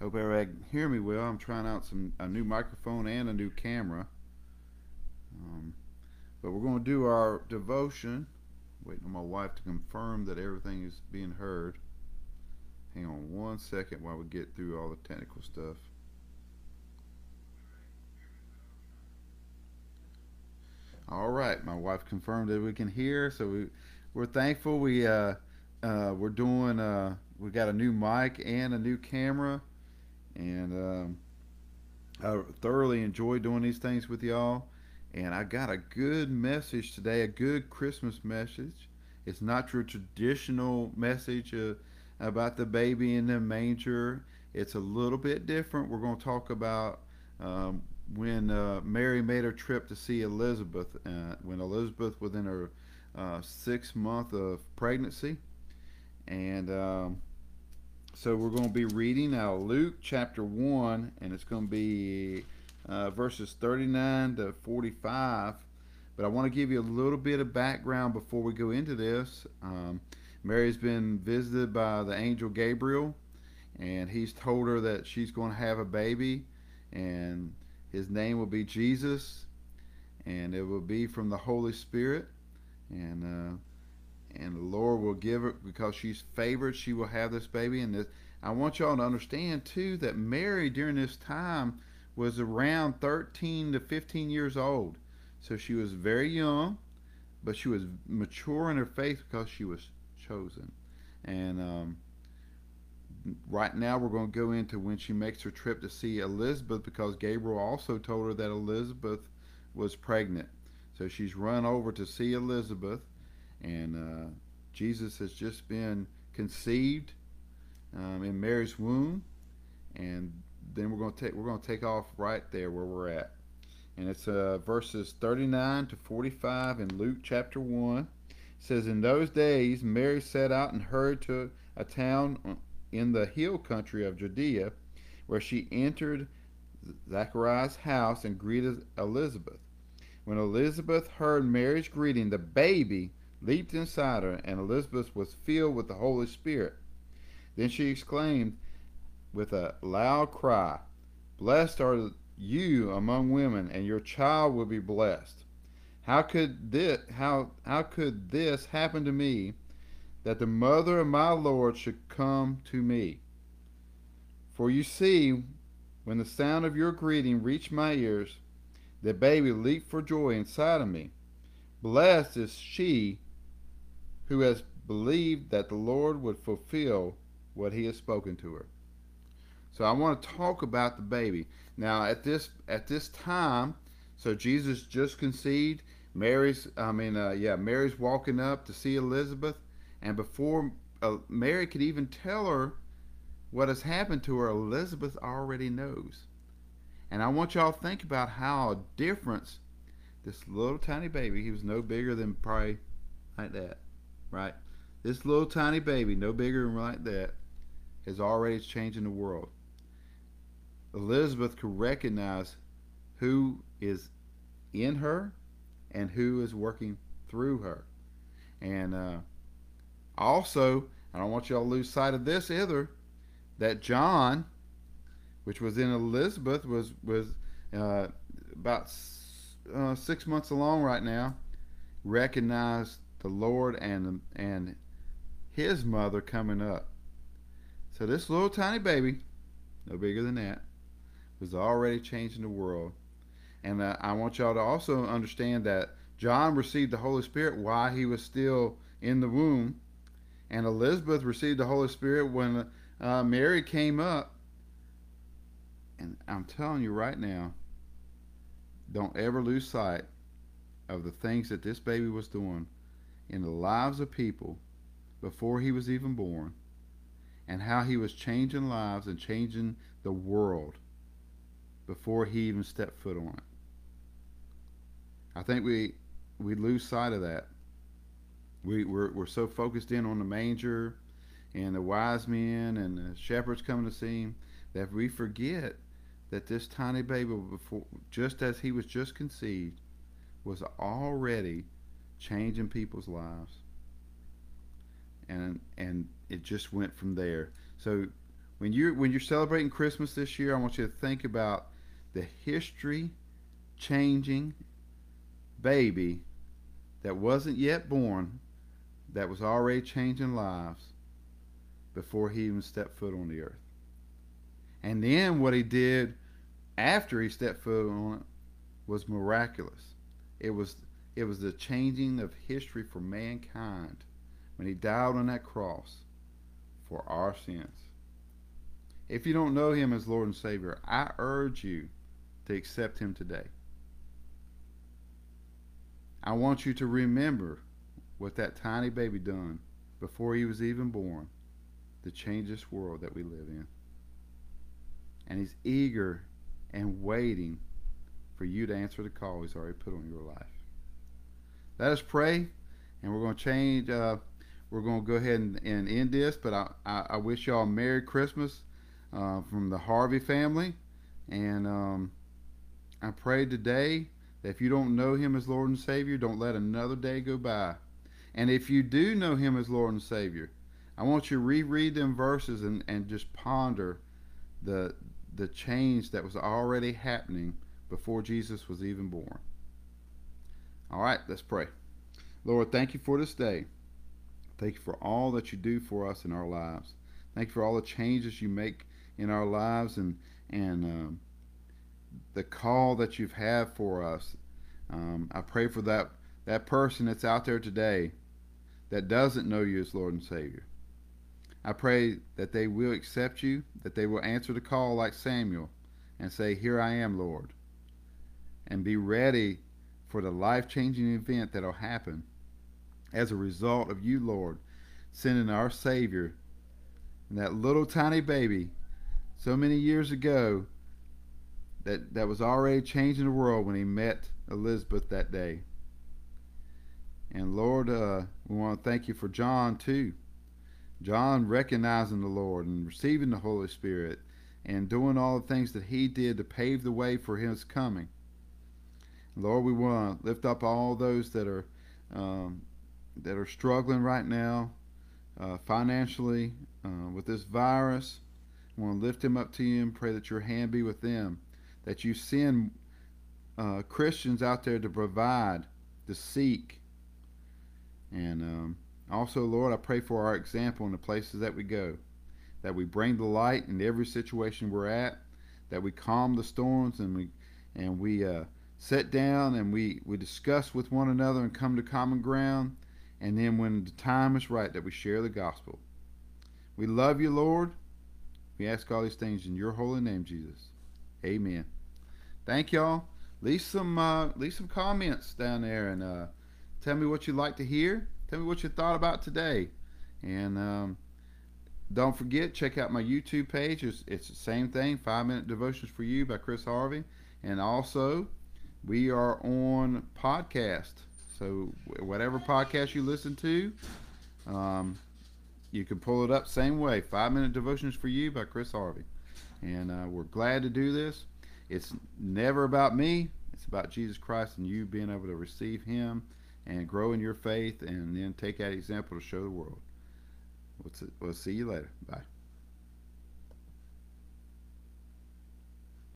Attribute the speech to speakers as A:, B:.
A: Hope everybody can hear me well. I'm trying out some a new microphone and a new camera. Um, but we're going to do our devotion. Waiting on my wife to confirm that everything is being heard. Hang on one second while we get through all the technical stuff. All right, my wife confirmed that we can hear, so we we're thankful. We uh, uh, we're doing uh, we got a new mic and a new camera, and um, I thoroughly enjoy doing these things with y'all. And I got a good message today, a good Christmas message. It's not your traditional message uh, about the baby in the manger. It's a little bit different. We're going to talk about um, when uh, Mary made her trip to see Elizabeth, uh, when Elizabeth was in her uh, sixth month of pregnancy. And um, so we're going to be reading now Luke chapter 1, and it's going to be uh, verses 39 to 45. But I want to give you a little bit of background before we go into this. Um, Mary's been visited by the angel Gabriel, and he's told her that she's going to have a baby, and his name will be Jesus, and it will be from the Holy Spirit, and uh, and the Lord will give her because she's favored. She will have this baby, and this, I want y'all to understand too that Mary during this time was around 13 to 15 years old, so she was very young, but she was mature in her faith because she was chosen, and. Um, right now we're going to go into when she makes her trip to see Elizabeth because Gabriel also told her that Elizabeth was pregnant. So she's run over to see Elizabeth, and uh, Jesus has just been conceived um, in Mary's womb, and then we're going to take we're going to take off right there where we're at, and it's uh, verses 39 to 45 in Luke chapter one. It says, "In those days, Mary set out and hurried to a town in the hill country of Judea, where she entered Zachariah's house and greeted Elizabeth. When Elizabeth heard Mary's greeting, the baby leaped inside her, and Elizabeth was filled with the Holy Spirit. Then she exclaimed with a loud cry, Blessed are you among women, and your child will be blessed. How could this how how could this happen to me? that the mother of my Lord should come to me. For you see, when the sound of your greeting reached my ears, the baby leaped for joy inside of me. Blessed is she who has believed that the Lord would fulfill what he has spoken to her. So I want to talk about the baby. Now at this at this time, so Jesus just conceived. Mary's I mean uh, yeah, Mary's walking up to see Elizabeth and before uh, Mary could even tell her what has happened to her, Elizabeth already knows. And I want y'all to think about how a difference this little tiny baby, he was no bigger than probably like that, right? This little tiny baby, no bigger than like that, is already changing the world. Elizabeth could recognize who is in her and who is working through her. And uh, also, I don't want y'all to lose sight of this either, that John, which was in Elizabeth, was was uh, about uh, six months along right now, recognized the Lord and and his mother coming up. So this little tiny baby, no bigger than that, was already changing the world. And uh, I want y'all to also understand that John received the Holy Spirit while he was still in the womb and Elizabeth received the Holy Spirit when uh, Mary came up. And I'm telling you right now, don't ever lose sight of the things that this baby was doing in the lives of people before he was even born and how he was changing lives and changing the world before he even stepped foot on it. I think we we lose sight of that we, we're, we're so focused in on the manger and the wise men and the shepherds coming to see him that we forget that this tiny baby, before, just as he was just conceived, was already changing people's lives. And, and it just went from there. So when you when you're celebrating Christmas this year, I want you to think about the history changing baby that wasn't yet born that was already changing lives before he even stepped foot on the earth. And then what he did after he stepped foot on it was miraculous. It was it was the changing of history for mankind when he died on that cross for our sins. If you don't know him as Lord and Savior, I urge you to accept him today. I want you to remember what that tiny baby done before he was even born to change this world that we live in. And he's eager and waiting for you to answer the call he's already put on your life. Let us pray, and we're going to change. Uh, we're going to go ahead and, and end this, but I, I, I, wish y'all a Merry Christmas uh, from the Harvey family. And um, I pray today that if you don't know him as Lord and Savior, don't let another day go by. And if you do know him as Lord and Savior, I want you to reread them verses and, and just ponder the the change that was already happening before Jesus was even born. All right, let's pray. Lord, thank you for this day. Thank you for all that you do for us in our lives. Thank you for all the changes you make in our lives and and um, the call that you've had for us. Um, I pray for that that person that's out there today that doesn't know you as Lord and Savior. I pray that they will accept you, that they will answer the call like Samuel and say, Here I am, Lord. And be ready for the life changing event that will happen as a result of you, Lord, sending our Savior and that little tiny baby so many years ago that, that was already changing the world when he met Elizabeth that day. And Lord, uh, we want to thank you for John too. John recognizing the Lord and receiving the Holy Spirit and doing all the things that he did to pave the way for his coming. Lord, we want to lift up all those that are um, that are struggling right now uh, financially uh, with this virus. I want to lift them up to you and pray that your hand be with them, that you send uh, Christians out there to provide, to seek, and um, also, Lord, I pray for our example in the places that we go, that we bring the light in every situation we're at, that we calm the storms and we and we uh, sit down and we, we discuss with one another and come to common ground, and then when the time is right, that we share the gospel. We love you, Lord. We ask all these things in your holy name, Jesus. Amen. Thank y'all. Leave some uh, leave some comments down there and uh, tell me what you'd like to hear. Tell me what you thought about today. And um, don't forget, check out my YouTube page. It's, it's the same thing, Five Minute Devotions for You by Chris Harvey. And also, we are on podcast. So whatever podcast you listen to, um, you can pull it up same way. Five Minute Devotions for You by Chris Harvey. And uh, we're glad to do this. It's never about me. It's about Jesus Christ and you being able to receive Him and grow in your faith and then take that example to show the world. We'll, we'll see you later. Bye.